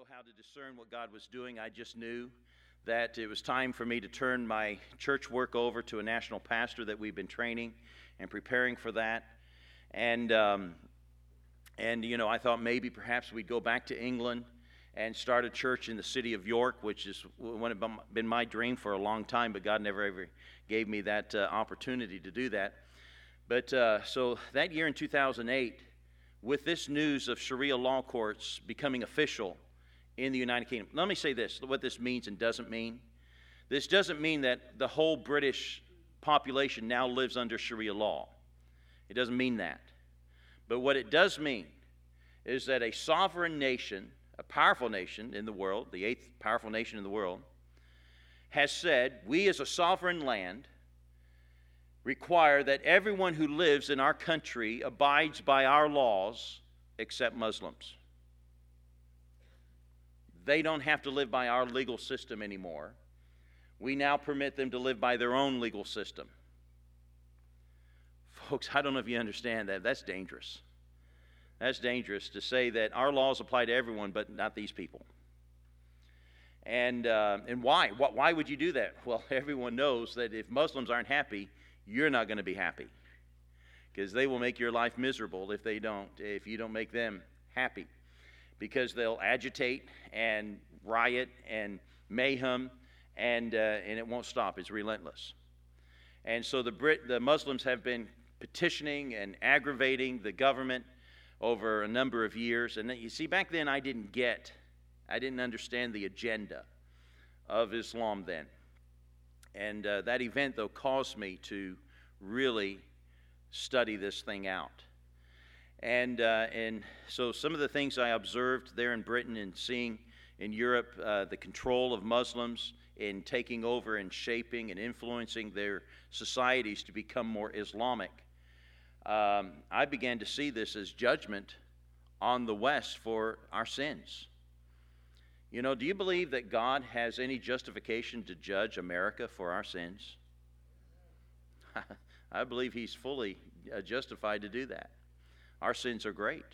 know how to discern what God was doing. I just knew that it was time for me to turn my church work over to a national pastor that we've been training and preparing for that. And, um, and you know, I thought maybe perhaps we'd go back to England and start a church in the city of York, which has been my dream for a long time, but God never ever gave me that uh, opportunity to do that. But uh, so that year in 2008, with this news of Sharia law courts becoming official in the United Kingdom. Let me say this what this means and doesn't mean. This doesn't mean that the whole British population now lives under Sharia law. It doesn't mean that. But what it does mean is that a sovereign nation, a powerful nation in the world, the eighth powerful nation in the world, has said, we as a sovereign land require that everyone who lives in our country abides by our laws except Muslims. They don't have to live by our legal system anymore. We now permit them to live by their own legal system. Folks, I don't know if you understand that. That's dangerous. That's dangerous to say that our laws apply to everyone, but not these people. And, uh, and why? Why would you do that? Well, everyone knows that if Muslims aren't happy, you're not going to be happy because they will make your life miserable if they don't, if you don't make them happy. Because they'll agitate and riot and mayhem, and, uh, and it won't stop. It's relentless. And so the, Brit, the Muslims have been petitioning and aggravating the government over a number of years. And you see, back then I didn't get, I didn't understand the agenda of Islam then. And uh, that event, though, caused me to really study this thing out. And, uh, and so some of the things I observed there in Britain and seeing in Europe, uh, the control of Muslims in taking over and shaping and influencing their societies to become more Islamic, um, I began to see this as judgment on the West for our sins. You know, do you believe that God has any justification to judge America for our sins? I believe He's fully uh, justified to do that. Our sins are great.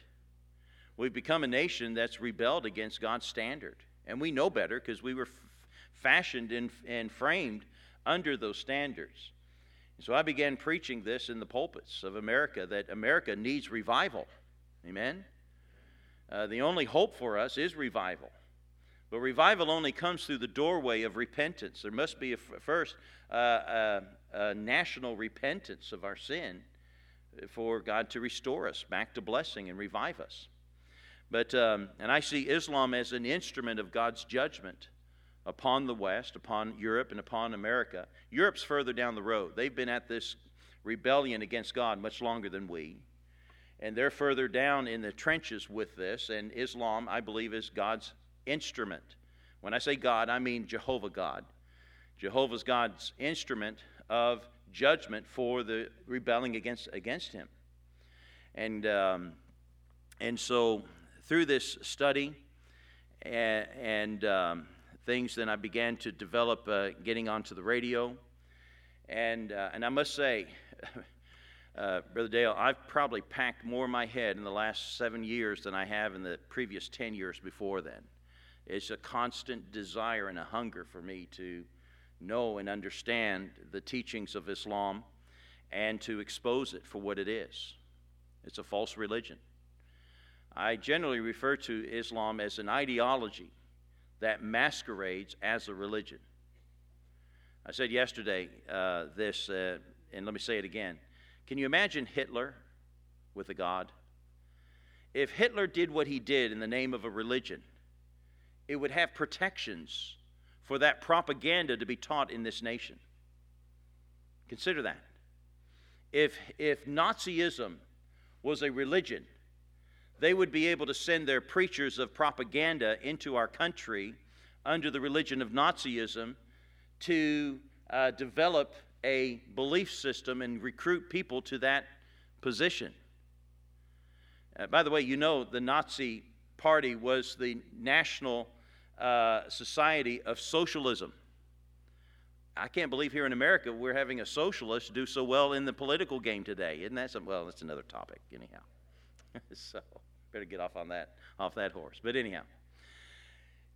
We've become a nation that's rebelled against God's standard. And we know better because we were f- fashioned and, and framed under those standards. So I began preaching this in the pulpits of America that America needs revival. Amen? Uh, the only hope for us is revival. But revival only comes through the doorway of repentance. There must be a, first uh, uh, a national repentance of our sin for God to restore us back to blessing and revive us. But um, and I see Islam as an instrument of God's judgment upon the West, upon Europe, and upon America. Europe's further down the road. They've been at this rebellion against God much longer than we. And they're further down in the trenches with this. And Islam, I believe, is God's instrument. When I say God, I mean Jehovah God. Jehovah's God's instrument of judgment for the rebelling against, against him. And, um, and so through this study and, and um, things, then I began to develop uh, getting onto the radio. And, uh, and I must say, uh, Brother Dale, I've probably packed more in my head in the last seven years than I have in the previous 10 years before then. It's a constant desire and a hunger for me to know and understand the teachings of Islam and to expose it for what it is. It's a false religion. I generally refer to Islam as an ideology that masquerades as a religion. I said yesterday uh, this, uh, and let me say it again. Can you imagine Hitler with a God? If Hitler did what he did in the name of a religion, it would have protections for that propaganda to be taught in this nation. Consider that. If, if Nazism was a religion, they would be able to send their preachers of propaganda into our country under the religion of Nazism to uh, develop a belief system and recruit people to that position. Uh, by the way, you know the Nazi Party was the national uh, society of socialism. I can't believe here in America we're having a socialist do so well in the political game today. Isn't that some, well, that's another topic, anyhow. so better get off on that off that horse. But anyhow.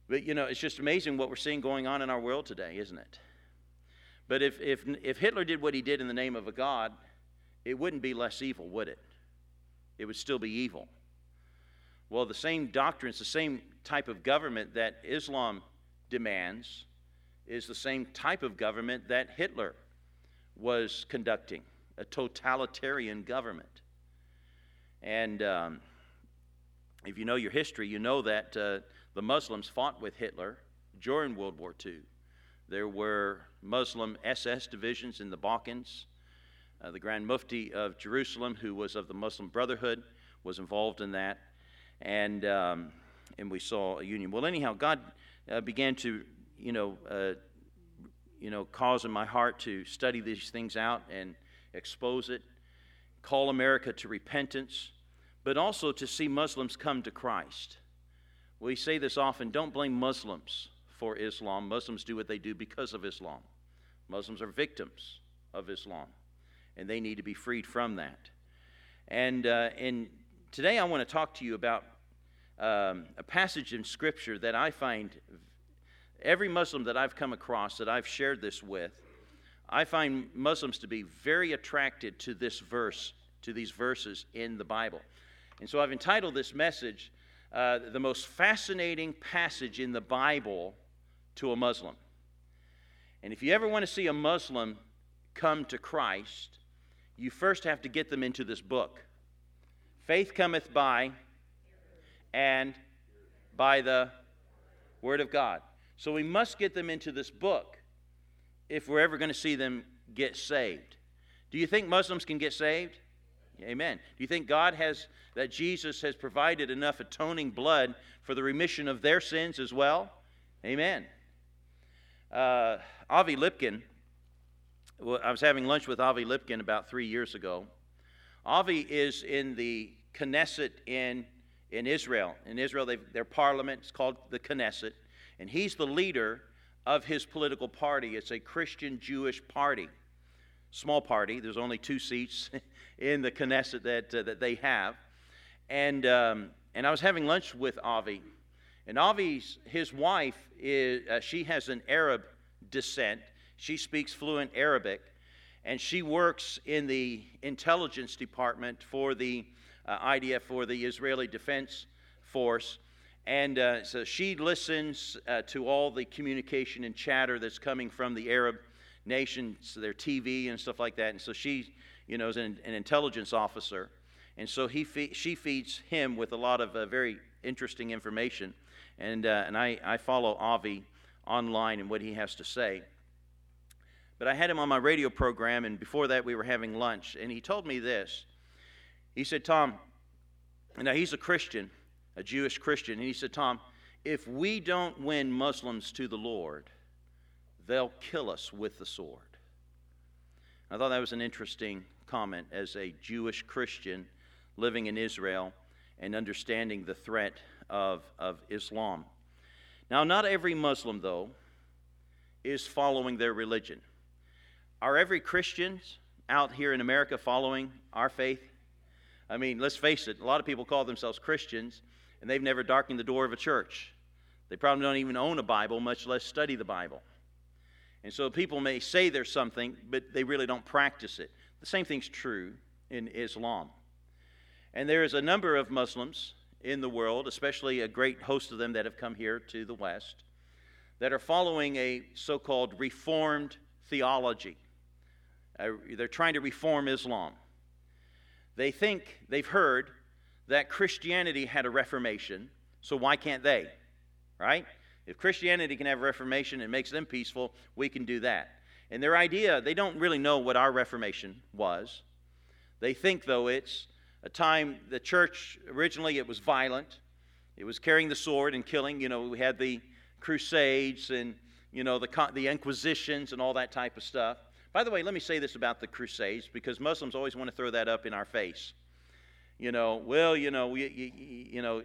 But, you know, it's just amazing what we're seeing going on in our world today, isn't it? But if, if, if Hitler did what he did in the name of a God, it wouldn't be less evil, would it? It would still be evil. Well, the same doctrines, the same type of government that Islam demands is the same type of government that Hitler was conducting a totalitarian government. And um, if you know your history, you know that uh, the Muslims fought with Hitler during World War II. There were Muslim SS divisions in the Balkans. Uh, the Grand Mufti of Jerusalem, who was of the Muslim Brotherhood, was involved in that. And, um, and we saw a union. Well, anyhow, God uh, began to, you know, uh, you know, cause in my heart to study these things out and expose it, call America to repentance, but also to see Muslims come to Christ. We say this often don't blame Muslims for Islam. Muslims do what they do because of Islam. Muslims are victims of Islam, and they need to be freed from that. And, uh, and today I want to talk to you about um, a passage in Scripture that I find every Muslim that I've come across that I've shared this with, I find Muslims to be very attracted to this verse, to these verses in the Bible. And so I've entitled this message, uh, The Most Fascinating Passage in the Bible to a Muslim. And if you ever want to see a Muslim come to Christ, you first have to get them into this book. Faith cometh by and by the Word of God. So we must get them into this book if we're ever going to see them get saved. Do you think Muslims can get saved? Amen. Do you think God has, that Jesus has provided enough atoning blood for the remission of their sins as well? Amen. Uh, Avi Lipkin, I was having lunch with Avi Lipkin about three years ago. Avi is in the Knesset in, in Israel. In Israel, their parliament is called the Knesset and he's the leader of his political party. It's a Christian Jewish party, small party. There's only two seats in the Knesset that, uh, that they have. And, um, and I was having lunch with Avi. And Avi's, his wife, is, uh, she has an Arab descent. She speaks fluent Arabic. And she works in the intelligence department for the IDF, for the Israeli Defense Force. And uh, so she listens uh, to all the communication and chatter that's coming from the Arab nations, their TV and stuff like that. And so she, you know, is an, an intelligence officer. And so he fe- she feeds him with a lot of uh, very interesting information. And, uh, and I, I follow Avi online and what he has to say. But I had him on my radio program, and before that, we were having lunch. And he told me this. He said, Tom, now he's a Christian a Jewish Christian, and he said, Tom, if we don't win Muslims to the Lord, they'll kill us with the sword. I thought that was an interesting comment as a Jewish Christian living in Israel and understanding the threat of, of Islam. Now, not every Muslim, though, is following their religion. Are every Christians out here in America following our faith? I mean, let's face it, a lot of people call themselves Christians, and they've never darkened the door of a church. They probably don't even own a Bible, much less study the Bible. And so people may say there's something, but they really don't practice it. The same thing's true in Islam. And there is a number of Muslims in the world, especially a great host of them that have come here to the West, that are following a so called reformed theology. Uh, they're trying to reform Islam. They think they've heard that Christianity had a reformation, so why can't they? Right? If Christianity can have a reformation and makes them peaceful, we can do that. And their idea, they don't really know what our reformation was. They think, though, it's a time, the church, originally it was violent. It was carrying the sword and killing. You know, we had the Crusades and, you know, the, the Inquisitions and all that type of stuff. By the way, let me say this about the Crusades because Muslims always want to throw that up in our face you know, well, you know, we, you, you know,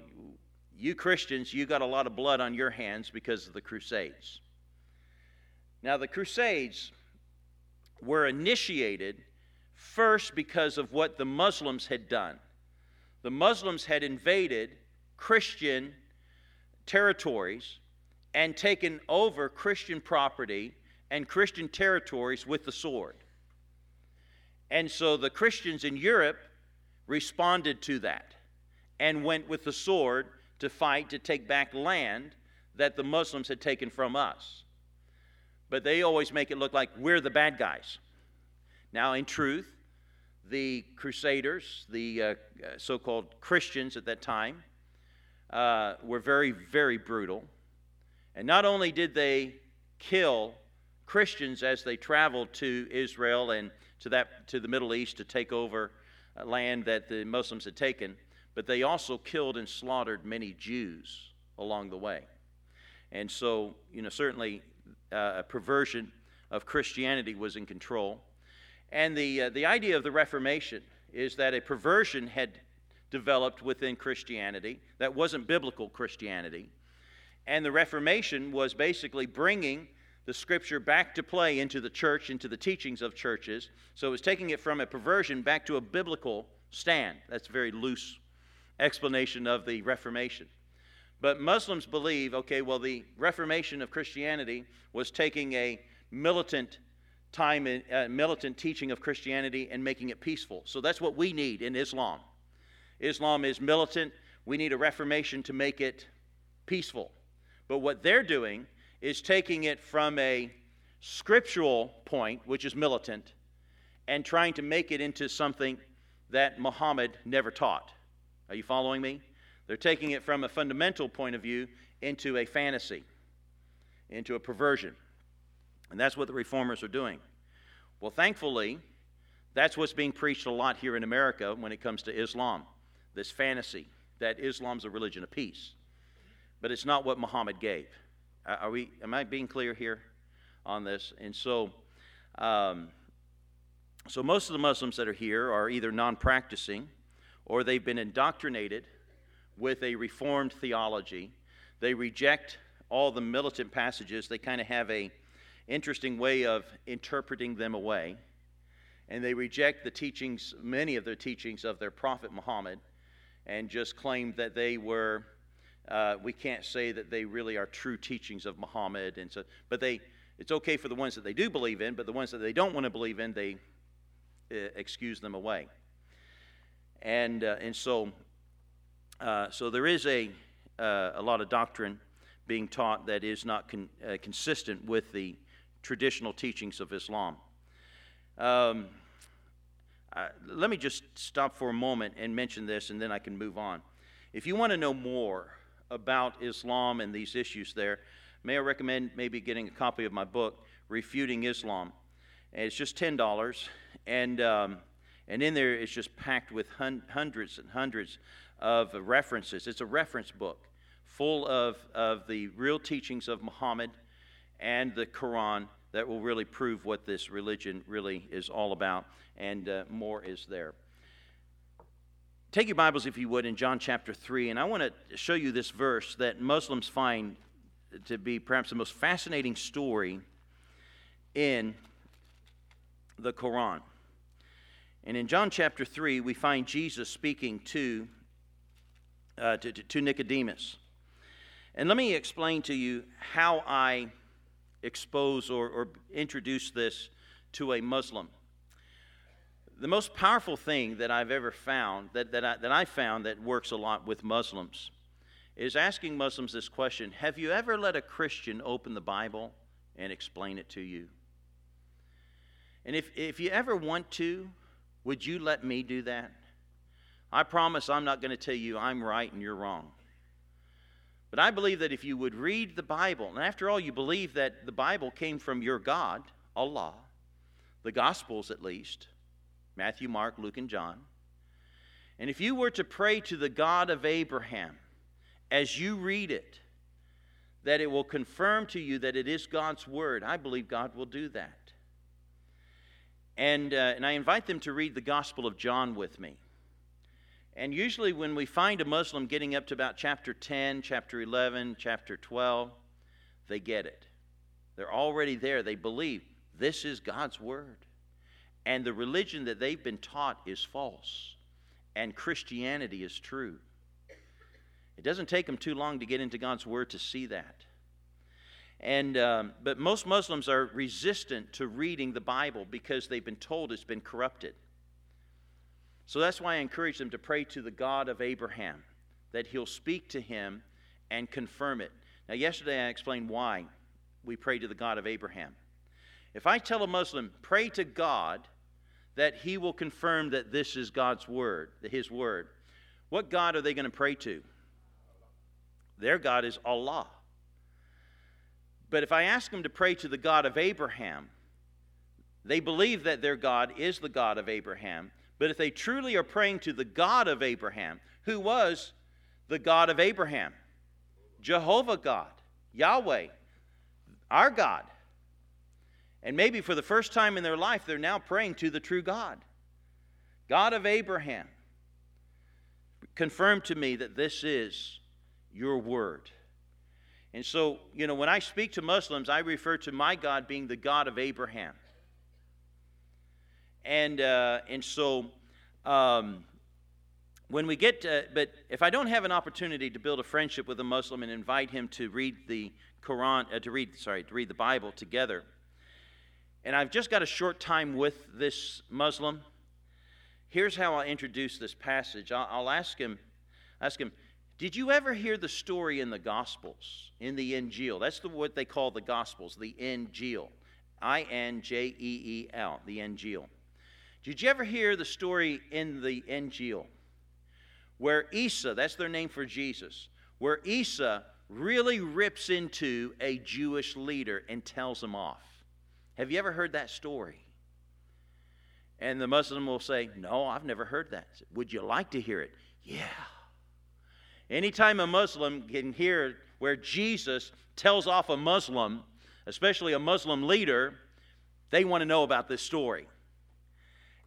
you Christians, you got a lot of blood on your hands because of the Crusades. Now, the Crusades were initiated first because of what the Muslims had done. The Muslims had invaded Christian territories and taken over Christian property and Christian territories with the sword. And so the Christians in Europe responded to that and went with the sword to fight to take back land that the Muslims had taken from us. But they always make it look like we're the bad guys. Now, in truth, the Crusaders, the uh, so called Christians at that time, uh, were very, very brutal. And not only did they kill Christians as they traveled to Israel and to, that, to the Middle East to take over uh, land that the Muslims had taken, but they also killed and slaughtered many Jews along the way. And so, you know, certainly uh, a perversion of Christianity was in control. And the, uh, the idea of the Reformation is that a perversion had developed within Christianity that wasn't biblical Christianity. And the Reformation was basically bringing the scripture back to play into the church, into the teachings of churches. So it was taking it from a perversion back to a biblical stand. That's a very loose explanation of the Reformation. But Muslims believe, okay, well, the Reformation of Christianity was taking a militant time, in, uh, militant teaching of Christianity and making it peaceful. So that's what we need in Islam. Islam is militant. We need a Reformation to make it peaceful. But what they're doing is taking it from a scriptural point, which is militant, and trying to make it into something that Muhammad never taught. Are you following me? They're taking it from a fundamental point of view into a fantasy, into a perversion. And that's what the reformers are doing. Well, thankfully, that's what's being preached a lot here in America when it comes to Islam this fantasy that Islam's a religion of peace. But it's not what Muhammad gave. Are we, am I being clear here on this? And so, um, so most of the Muslims that are here are either non practicing or they've been indoctrinated with a reformed theology. They reject all the militant passages. They kind of have a interesting way of interpreting them away. And they reject the teachings, many of the teachings of their prophet Muhammad, and just claim that they were, uh, we can't say that they really are true teachings of Muhammad. And so, but they, it's okay for the ones that they do believe in, but the ones that they don't want to believe in, they uh, excuse them away. And, uh, and so, uh, so there is a, uh, a lot of doctrine being taught that is not con- uh, consistent with the traditional teachings of Islam. Um, let me just stop for a moment and mention this, and then I can move on. If you want to know more about Islam and these issues there, may I recommend maybe getting a copy of my book, Refuting Islam. And it's just $10, and, um, and in there it's just packed with hun- hundreds and hundreds of references. It's a reference book full of, of the real teachings of Muhammad and the Quran that will really prove what this religion really is all about, and uh, more is there. Take your Bibles, if you would, in John chapter 3, and I want to show you this verse that Muslims find to be perhaps the most fascinating story in the Quran. And in John chapter 3, we find Jesus speaking to, uh, to, to Nicodemus. And let me explain to you how I expose or, or introduce this to a Muslim. The most powerful thing that I've ever found, that, that, I, that I found that works a lot with Muslims, is asking Muslims this question Have you ever let a Christian open the Bible and explain it to you? And if, if you ever want to, would you let me do that? I promise I'm not going to tell you I'm right and you're wrong. But I believe that if you would read the Bible, and after all, you believe that the Bible came from your God, Allah, the Gospels at least Matthew, Mark, Luke, and John. And if you were to pray to the God of Abraham as you read it, that it will confirm to you that it is God's Word, I believe God will do that. And, uh, and I invite them to read the Gospel of John with me. And usually, when we find a Muslim getting up to about chapter 10, chapter 11, chapter 12, they get it. They're already there. They believe this is God's Word. And the religion that they've been taught is false, and Christianity is true. It doesn't take them too long to get into God's Word to see that. And, um, but most Muslims are resistant to reading the Bible because they've been told it's been corrupted. So that's why I encourage them to pray to the God of Abraham, that he'll speak to him and confirm it. Now, yesterday I explained why we pray to the God of Abraham. If I tell a Muslim, pray to God that he will confirm that this is God's word, his word, what God are they going to pray to? Their God is Allah. But if I ask them to pray to the God of Abraham, they believe that their God is the God of Abraham. But if they truly are praying to the God of Abraham, who was the God of Abraham? Jehovah God, Yahweh, our God. And maybe for the first time in their life, they're now praying to the true God, God of Abraham. Confirm to me that this is your word. And so, you know, when I speak to Muslims, I refer to my God being the God of Abraham. And, uh, and so, um, when we get to, but if I don't have an opportunity to build a friendship with a Muslim and invite him to read the Quran, uh, to read, sorry, to read the Bible together, and I've just got a short time with this Muslim, here's how I'll introduce this passage. I'll, I'll ask him, ask him, did you ever hear the story in the Gospels, in the Injil? That's the, what they call the Gospels, the Injil. I N J E E L, the Injil. Did you ever hear the story in the Injil where Isa, that's their name for Jesus, where Isa really rips into a Jewish leader and tells him off? Have you ever heard that story? And the Muslim will say, No, I've never heard that. Would you like to hear it? Yeah. Anytime a Muslim can hear where Jesus tells off a Muslim, especially a Muslim leader, they want to know about this story.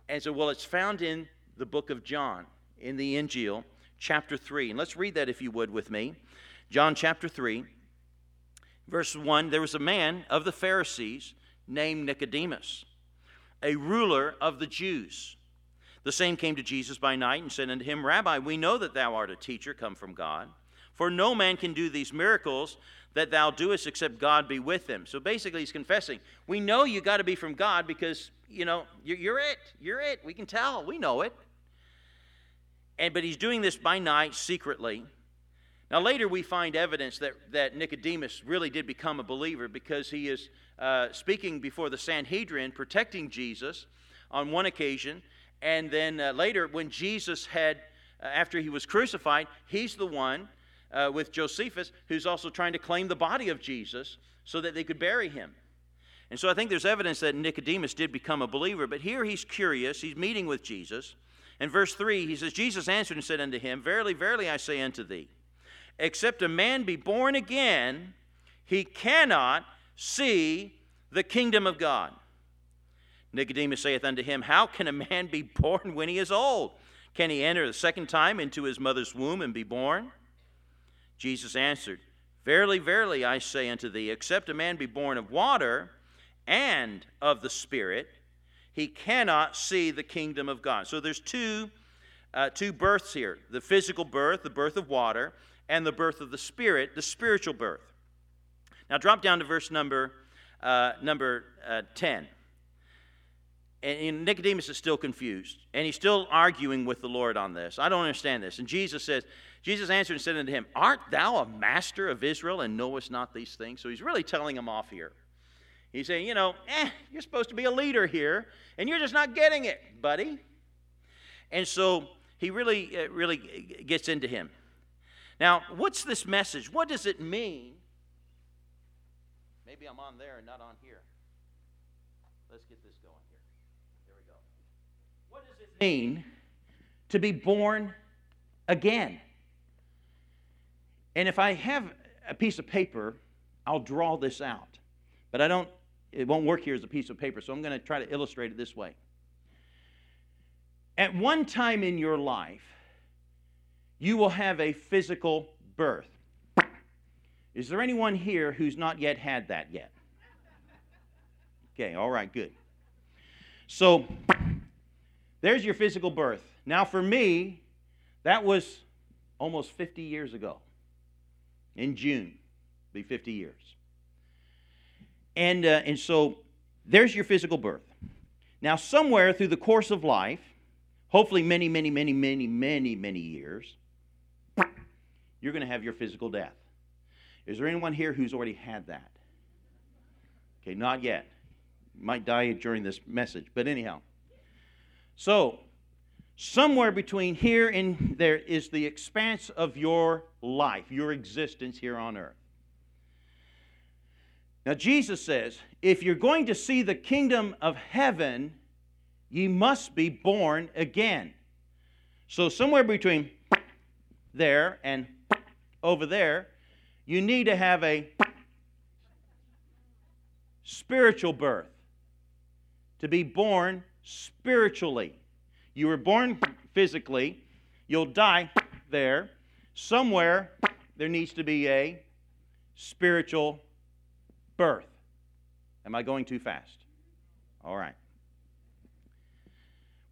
And so, well, it's found in the book of John, in the Injil, chapter 3. And let's read that if you would with me. John chapter 3, verse 1 There was a man of the Pharisees named Nicodemus, a ruler of the Jews. The same came to Jesus by night and said unto him, Rabbi, we know that thou art a teacher come from God, for no man can do these miracles that thou doest except God be with him. So basically, he's confessing, We know you got to be from God because, you know, you're, it. You're it. We can tell. We know it. And, but he's doing this by night secretly. Now, later we find evidence that, that Nicodemus really did become a believer because he is uh, speaking before the Sanhedrin, protecting Jesus on one occasion. And then uh, later, when Jesus had, uh, after he was crucified, he's the one uh, with Josephus who's also trying to claim the body of Jesus so that they could bury him. And so I think there's evidence that Nicodemus did become a believer. But here he's curious. He's meeting with Jesus. In verse 3, he says, Jesus answered and said unto him, Verily, verily, I say unto thee, except a man be born again, he cannot see the kingdom of God. Nicodemus saith unto him, How can a man be born when he is old? Can he enter the second time into his mother's womb and be born? Jesus answered, Verily, verily, I say unto thee, except a man be born of water and of the Spirit, he cannot see the kingdom of God. So there's two, uh, two births here the physical birth, the birth of water, and the birth of the Spirit, the spiritual birth. Now drop down to verse number, uh, number uh, 10 and Nicodemus is still confused, and he's still arguing with the Lord on this. I don't understand this. And Jesus says, Jesus answered and said unto him, Art thou a master of Israel and knowest not these things? So he's really telling him off here. He's saying, you know, eh, you're supposed to be a leader here, and you're just not getting it, buddy. And so he really, uh, really gets into him. Now, what's this message? What does it mean? Maybe I'm on there and not on here. Let's get this going here. There we go. What does it mean to be born again? And if I have a piece of paper, I'll draw this out. But I don't, it won't work here as a piece of paper, so I'm going to try to illustrate it this way. At one time in your life, you will have a physical birth. Is there anyone here who's not yet had that yet? Okay, all right, good. So, there's your physical birth. Now, for me, that was almost 50 years ago. In June, be 50 years. And, uh, and so there's your physical birth. Now, somewhere through the course of life, hopefully many, many, many, many, many, many years, you're going to have your physical death. Is there anyone here who's already had that? Okay, not yet. You might die during this message, but anyhow. So, somewhere between here and there is the expanse of your life, your existence here on earth. Now, Jesus says, if you're going to see the kingdom of heaven, ye must be born again. So, somewhere between there and over there, you need to have a spiritual birth, to be born spiritually. You were born physically, you'll die there. Somewhere there needs to be a spiritual birth. Am I going too fast? All right.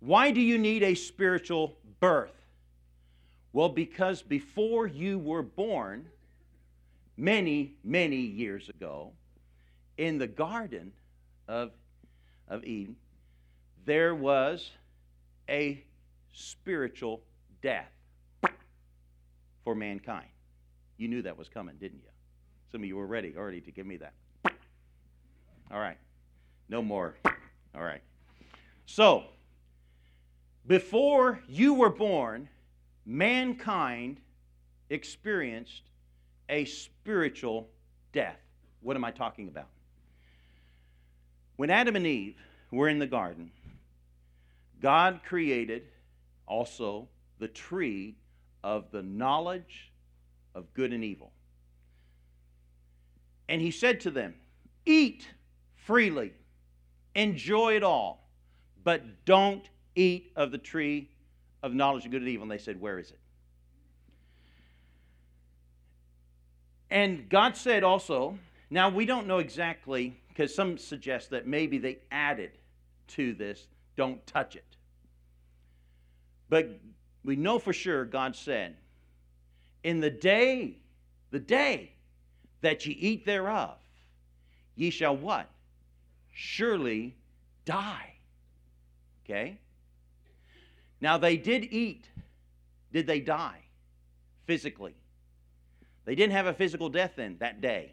Why do you need a spiritual birth? Well, because before you were born, many, many years ago, in the Garden of, of Eden, there was a spiritual death for mankind. You knew that was coming, didn't you? Some of you were ready already to give me that. All right. No more. All right. So, before you were born, mankind experienced a spiritual death. What am I talking about? When Adam and Eve were in the garden, God created also the tree of the knowledge of good and evil. And he said to them, Eat freely, enjoy it all, but don't eat of the tree of knowledge of good and evil. And they said, Where is it? And God said also, now we don't know exactly, because some suggest that maybe they added to this, don't touch it. But we know for sure God said, In the day, the day that ye eat thereof, ye shall what? Surely die. Okay? Now they did eat. Did they die physically? They didn't have a physical death then that day.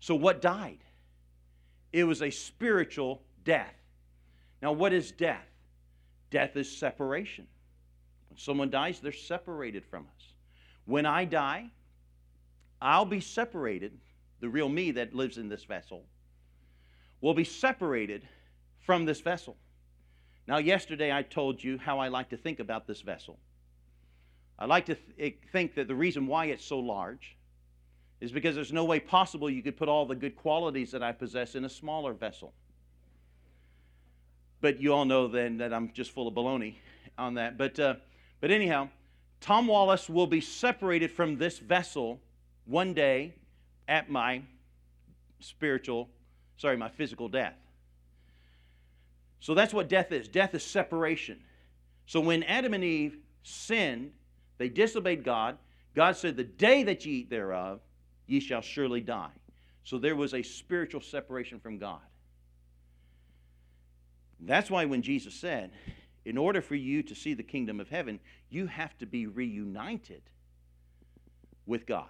So what died? It was a spiritual death. Now, what is death? Death is separation. When someone dies, they're separated from us. When I die, I'll be separated, the real me that lives in this vessel, will be separated from this vessel. Now, yesterday I told you how I like to think about this vessel. I like to th- think that the reason why it's so large is because there's no way possible you could put all the good qualities that I possess in a smaller vessel. But you all know then that I'm just full of baloney on that. But, uh, but anyhow, Tom Wallace will be separated from this vessel one day at my spiritual, sorry, my physical death. So that's what death is. Death is separation. So when Adam and Eve sinned, they disobeyed God. God said, The day that ye eat thereof, ye shall surely die. So there was a spiritual separation from God. That's why when Jesus said, in order for you to see the kingdom of heaven, you have to be reunited with God.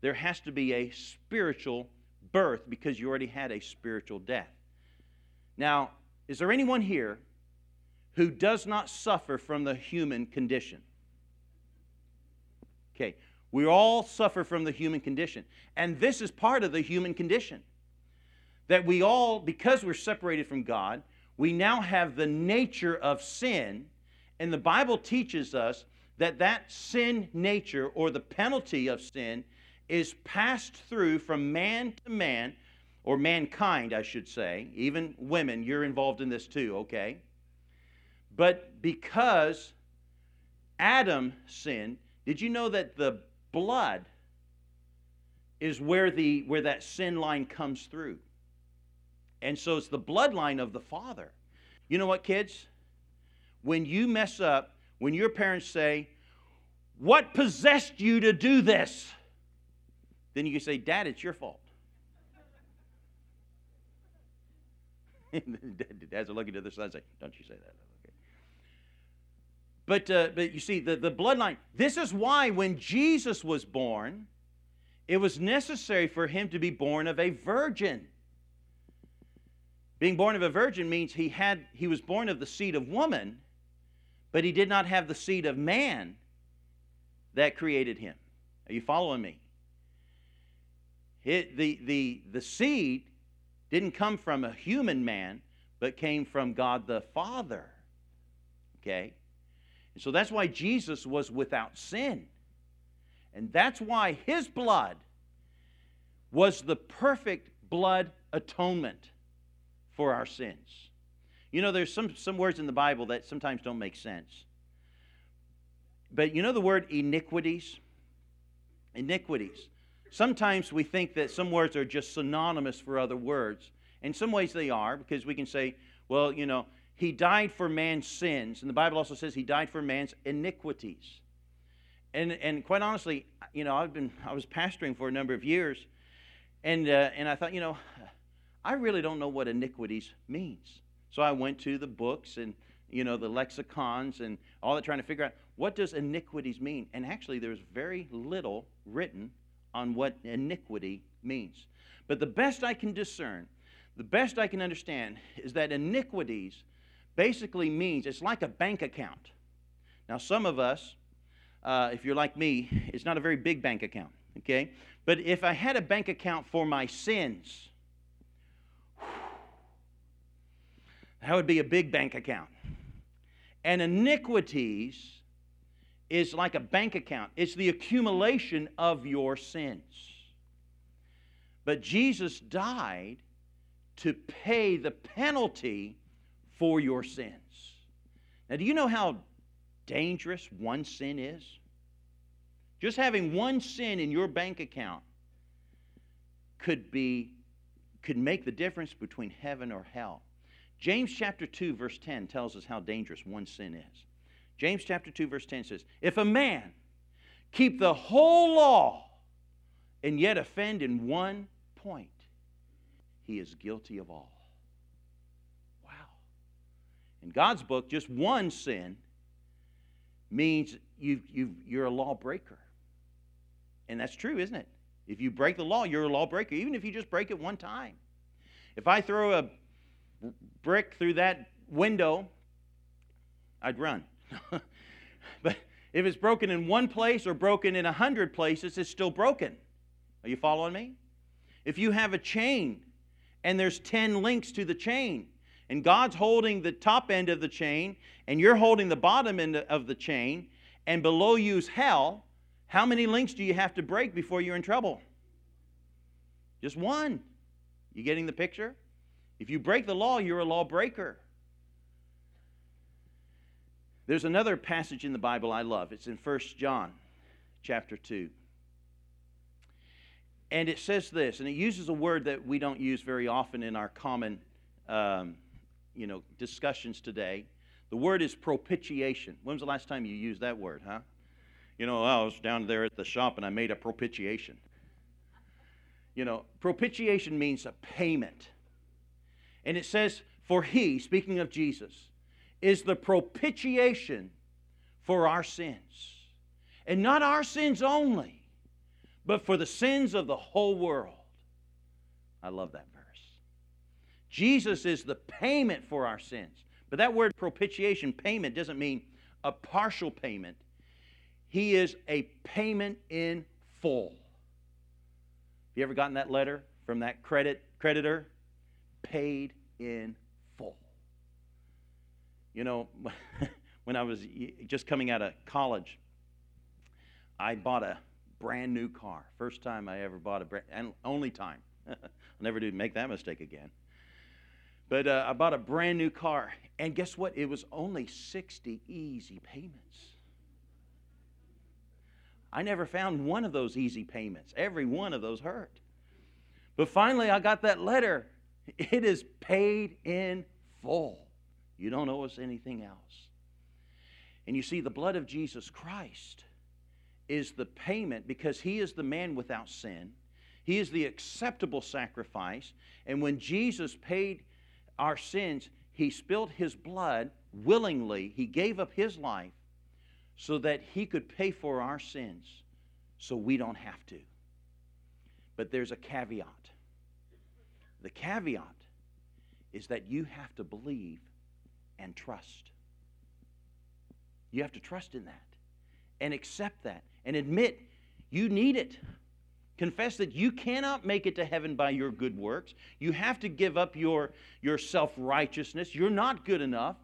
There has to be a spiritual birth because you already had a spiritual death. Now, is there anyone here who does not suffer from the human condition? Okay, we all suffer from the human condition. And this is part of the human condition. That we all, because we're separated from God, we now have the nature of sin. And the Bible teaches us that that sin nature or the penalty of sin is passed through from man to man, or mankind, I should say. Even women, you're involved in this too, okay? But because Adam sinned, did you know that the blood is where the where that sin line comes through? And so it's the bloodline of the father. You know what, kids? When you mess up, when your parents say, What possessed you to do this? Then you can say, Dad, it's your fault. Dads looking to the side and say, Don't you say that. Okay. But, uh, but you see, the, the bloodline, this is why when Jesus was born, it was necessary for him to be born of a virgin. Being born of a virgin means he, had, he was born of the seed of woman, but he did not have the seed of man that created him. Are you following me? It, the, the, the seed didn't come from a human man, but came from God the Father. Okay? And so that's why Jesus was without sin. And that's why his blood was the perfect blood atonement for our sins. You know, there's some, some words in the Bible that sometimes don't make sense. But you know the word iniquities? Iniquities. Sometimes we think that some words are just synonymous for other words. In some ways they are, because we can say, well, you know, he died for man's sins. And the Bible also says he died for man's iniquities. And, and quite honestly, you know, I've been, I was pastoring for a number of years, and, uh, and I thought, you know, I really don't know what iniquities means. So I went to the books and, you know, the lexicons and all that, trying to figure out what does iniquities mean. And actually, there's very little written on what iniquity means. But the best I can discern, the best I can understand, is that iniquities basically means it's like a bank account. Now, some of us, uh, if you're like me, it's not a very big bank account, okay? But if I had a bank account for my sins, that would be a big bank account. And iniquities is like a bank account, it's the accumulation of your sins. But Jesus died to pay the penalty for your sins. Now, do you know how dangerous one sin is? Just having one sin in your bank account could be could make the difference between heaven or hell. James chapter 2 verse 10 tells us how dangerous one sin is. James chapter 2, verse 10 says, If a man keep the whole law and yet offend in one point, he is guilty of all. Wow. In God's book, just one sin means you you you're a lawbreaker. And that's true, isn't it? If you break the law, you're a lawbreaker, even if you just break it one time. If I throw a brick through that window, I'd run. but if it's broken in one place or broken in a hundred places, it's still broken. Are you following me? If you have a chain and there's 10 links to the chain, and God's holding the top end of the chain, and you're holding the bottom end of the chain, and below you's hell, how many links do you have to break before you're in trouble? Just one. You getting the picture? If you break the law, you're a lawbreaker. There's another passage in the Bible I love. It's in 1 John chapter 2. And it says this, and it uses a word that we don't use very often in our common um, you know, discussions today. The word is propitiation. When was the last time you used that word, huh? You know, I was down there at the shop and I made a propitiation. You know, propitiation means a payment. And it says, for he, speaking of Jesus, is the propitiation for our sins. And not our sins only, but for the sins of the whole world. I love that verse. Jesus is the payment for our sins. But that word propitiation, payment, doesn't mean a partial payment. He is a payment in full. Have you ever gotten that letter from that credit creditor? Paid in you know, when I was just coming out of college, I bought a brand new car. First time I ever bought a brand, and only time. I'll never do make that mistake again. But uh, I bought a brand new car, and guess what? It was only 60 easy payments. I never found one of those easy payments. Every one of those hurt. But finally, I got that letter. It is paid in full. You don't owe us anything else. And you see, the blood of Jesus Christ is the payment because he is the man without sin. He is the acceptable sacrifice. And when Jesus paid our sins, he spilled his blood willingly. He gave up his life so that he could pay for our sins so we don't have to. But there's a caveat. The caveat is that you have to believe and trust. You have to trust in that and accept that and admit you need it. Confess that you cannot make it to heaven by your good works. You have to give up your, your self righteousness. You're not good enough.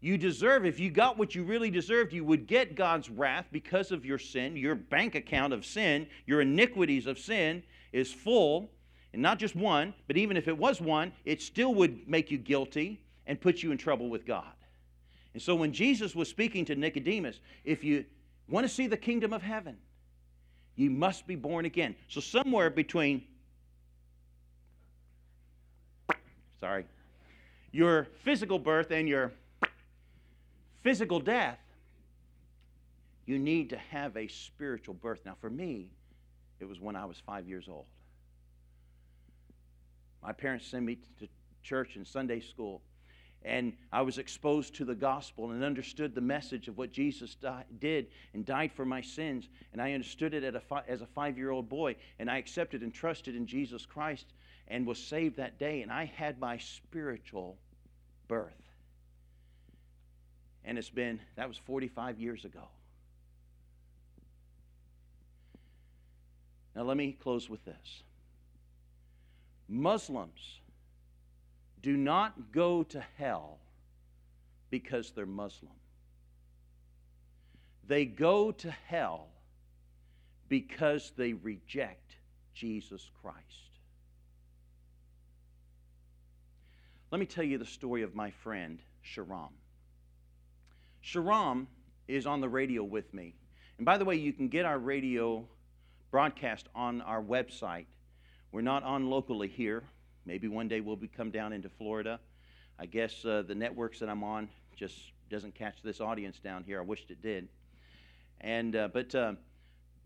You deserve, if you got what you really deserved, you would get God's wrath because of your sin. Your bank account of sin, your iniquities of sin is full. And not just one, but even if it was one, it still would make you guilty and put you in trouble with God. And so when Jesus was speaking to Nicodemus, if you want to see the kingdom of heaven, you must be born again. So somewhere between, sorry, your physical birth and your physical death, you need to have a spiritual birth. Now, for me, it was when I was five years old. My parents sent me to church and Sunday school and I was exposed to the gospel and understood the message of what Jesus did and died for my sins. And I understood it a fi- as a five year old boy. And I accepted and trusted in Jesus Christ and was saved that day. And I had my spiritual birth. And it's been, that was 45 years ago. Now, let me close with this Muslims do not go to hell because they're Muslim. They go to hell because they reject Jesus Christ. Let me tell you the story of my friend, Sharam. Sharam is on the radio with me. And by the way, you can get our radio broadcast on our website. We're not on locally here. Maybe one day we'll be come down into Florida. I guess uh, the networks that I'm on just doesn't catch this audience down here. I wished it did. And uh, but uh,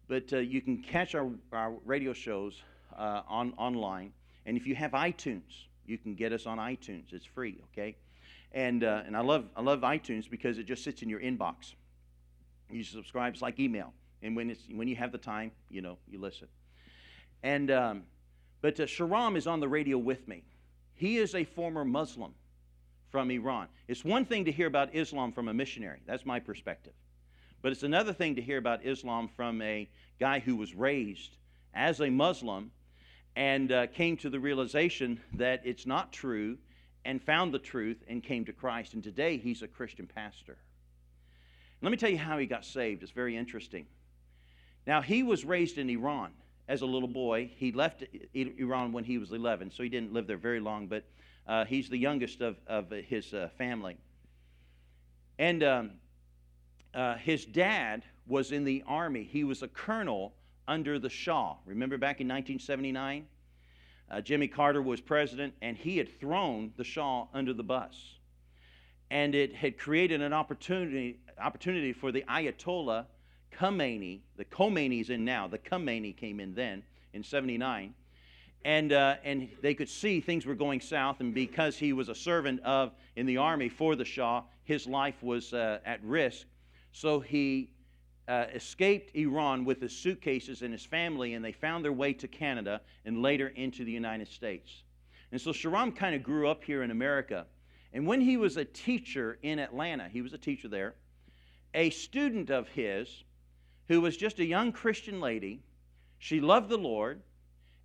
but uh, you can catch our, our radio shows uh, on online. And if you have iTunes, you can get us on iTunes. It's free, okay? And uh, and I love I love iTunes because it just sits in your inbox. You subscribe, it's like email. And when it's when you have the time, you know, you listen. And um, but uh, Sharam is on the radio with me. He is a former Muslim from Iran. It's one thing to hear about Islam from a missionary. That's my perspective. But it's another thing to hear about Islam from a guy who was raised as a Muslim and uh, came to the realization that it's not true and found the truth and came to Christ. And today he's a Christian pastor. Let me tell you how he got saved. It's very interesting. Now, he was raised in Iran as a little boy. He left Iran when he was 11, so he didn't live there very long, but uh, he's the youngest of, of his uh, family. And um, uh, his dad was in the army. He was a colonel under the Shah. Remember back in 1979? Uh, Jimmy Carter was president, and he had thrown the Shah under the bus. And it had created an opportunity, opportunity for the Ayatollah Khomeini, the Khomeini's in now, the Khomeini came in then in 79. And, uh, and they could see things were going south, and because he was a servant of in the army for the Shah, his life was uh, at risk. So he uh, escaped Iran with his suitcases and his family, and they found their way to Canada and later into the United States. And so Sharam kind of grew up here in America. And when he was a teacher in Atlanta, he was a teacher there, a student of his who was just a young Christian lady. She loved the Lord,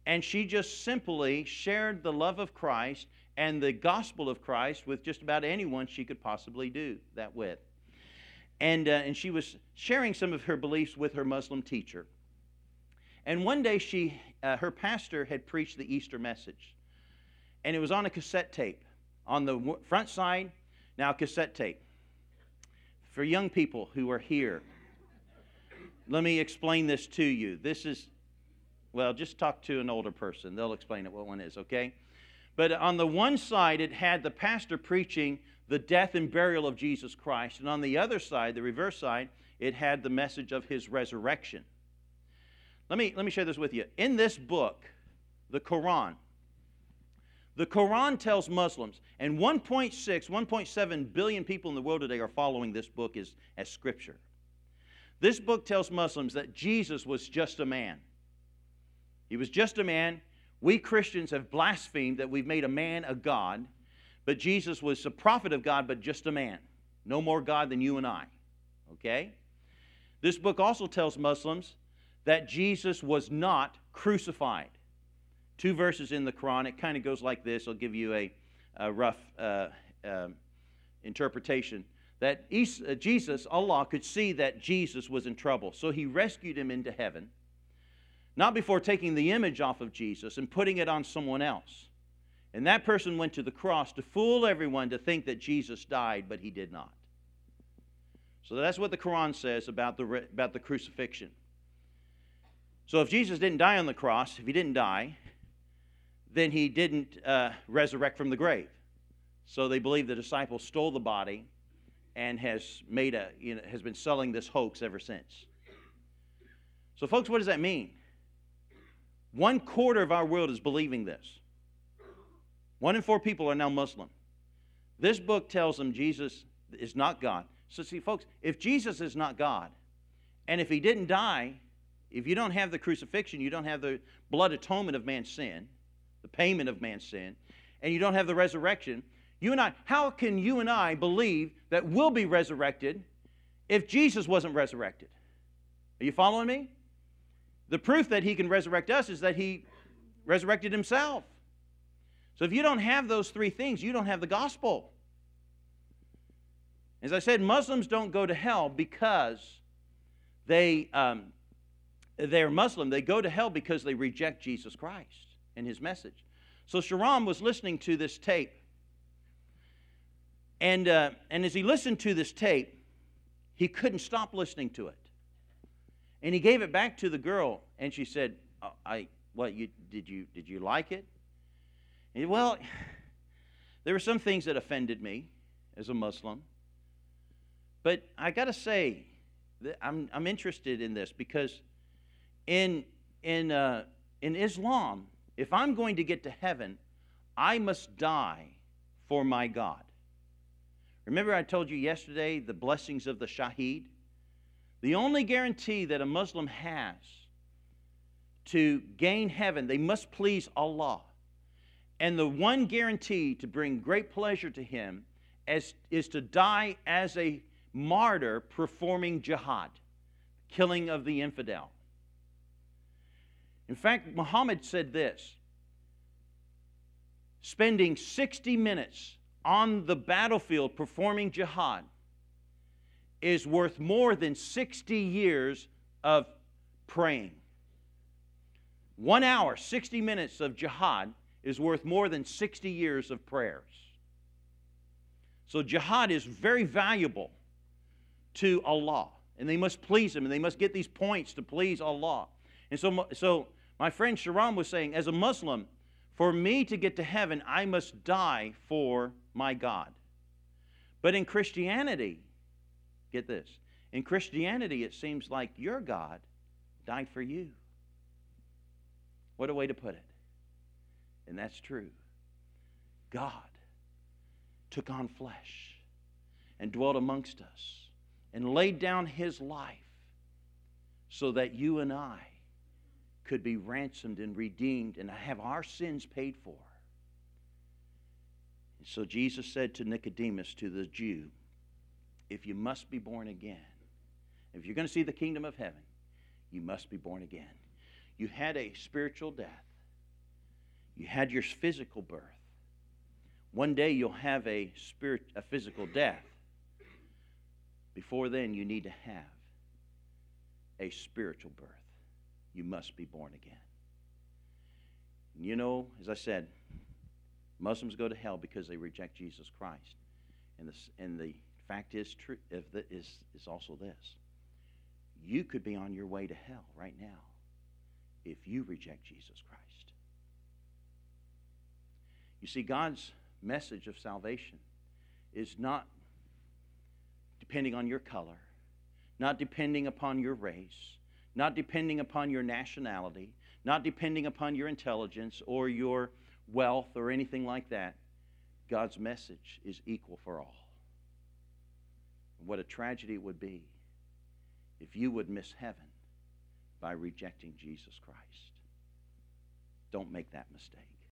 and she just simply shared the love of Christ and the gospel of Christ with just about anyone she could possibly do that with. And, uh, and she was sharing some of her beliefs with her Muslim teacher. And one day, she, uh, her pastor had preached the Easter message. And it was on a cassette tape. On the front side, now cassette tape. For young people who are here, let me explain this to you. This is, well, just talk to an older person. They'll explain it what one is, okay? But on the one side, it had the pastor preaching the death and burial of Jesus Christ. And on the other side, the reverse side, it had the message of his resurrection. Let me, let me share this with you. In this book, the Quran, The Quran tells Muslims, and 1.6, 1.7 billion people in the world today are following this book as, as scripture. This book tells Muslims that Jesus was just a man. He was just a man. We Christians have blasphemed that we've made a man a God, but Jesus was a prophet of God, but just a man. No more God than you and I. Okay? This book also tells Muslims that Jesus was not crucified. Two verses in the Quran. It kind of goes like this. I'll give you a, a rough uh, uh, interpretation. That uh, Jesus, Allah, could see that Jesus was in trouble. So he rescued him into heaven, not before taking the image off of Jesus and putting it on someone else. And that person went to the cross to fool everyone to think that Jesus died, but he did not. So that's what the Quran says about the, about the crucifixion. So if Jesus didn't die on the cross, if he didn't die, then he didn't uh, resurrect from the grave. So they believe the disciples stole the body and has made a you know, has been selling this hoax ever since. So, folks, what does that mean? One quarter of our world is believing this. One in four people are now Muslim. This book tells them Jesus is not God. So, see, folks, if Jesus is not God, and if he didn't die, if you don't have the crucifixion, you don't have the blood atonement of man's sin, the payment of man's sin, and you don't have the resurrection, you and I, how can you and I believe that we'll be resurrected if Jesus wasn't resurrected? Are you following me? The proof that he can resurrect us is that he resurrected himself. So if you don't have those three things, you don't have the gospel. As I said, Muslims don't go to hell because they, um, they're Muslim. They go to hell because they reject Jesus Christ and his message. So Sharam was listening to this tape. And, uh, and as he listened to this tape, he couldn't stop listening to it. And he gave it back to the girl, and she said, oh, "I what you did you did you like it?" And, well, there were some things that offended me as a Muslim. But I got to say, I'm, I'm interested in this because in, in, uh, in Islam, if I'm going to get to heaven, I must die for my God. Remember, I told you yesterday the blessings of the Shaheed? The only guarantee that a Muslim has to gain heaven, they must please Allah. And the one guarantee to bring great pleasure to Him as, is to die as a martyr performing jihad, killing of the infidel. In fact, Muhammad said this spending 60 minutes on the battlefield performing jihad is worth more than 60 years of praying. One hour, 60 minutes of jihad is worth more than 60 years of prayers. So, jihad is very valuable to Allah. And they must please Him, and they must get these points to please Allah. And so, so my friend Sharam was saying, as a Muslim, for me to get to heaven, I must die for my God. But in Christianity, get this, in Christianity, it seems like your God died for you. What a way to put it. And that's true. God took on flesh and dwelt amongst us and laid down his life so that you and I could be ransomed and redeemed and have our sins paid for. So Jesus said to Nicodemus, to the Jew, if you must be born again, if you're going to see the kingdom of heaven, you must be born again. You had a spiritual death. You had your physical birth. One day you'll have a spirit a physical death. Before then, you need to have a spiritual birth. You must be born again. And you know, as I said, Muslims go to hell because they reject Jesus Christ. And, this, and the fact is, true, is, is also this you could be on your way to hell right now if you reject Jesus Christ. You see, God's message of salvation is not depending on your color, not depending upon your race, not depending upon your nationality, not depending upon your intelligence or your wealth, or anything like that. God's message is equal for all. What a tragedy it would be if you would miss heaven by rejecting Jesus Christ. Don't make that mistake.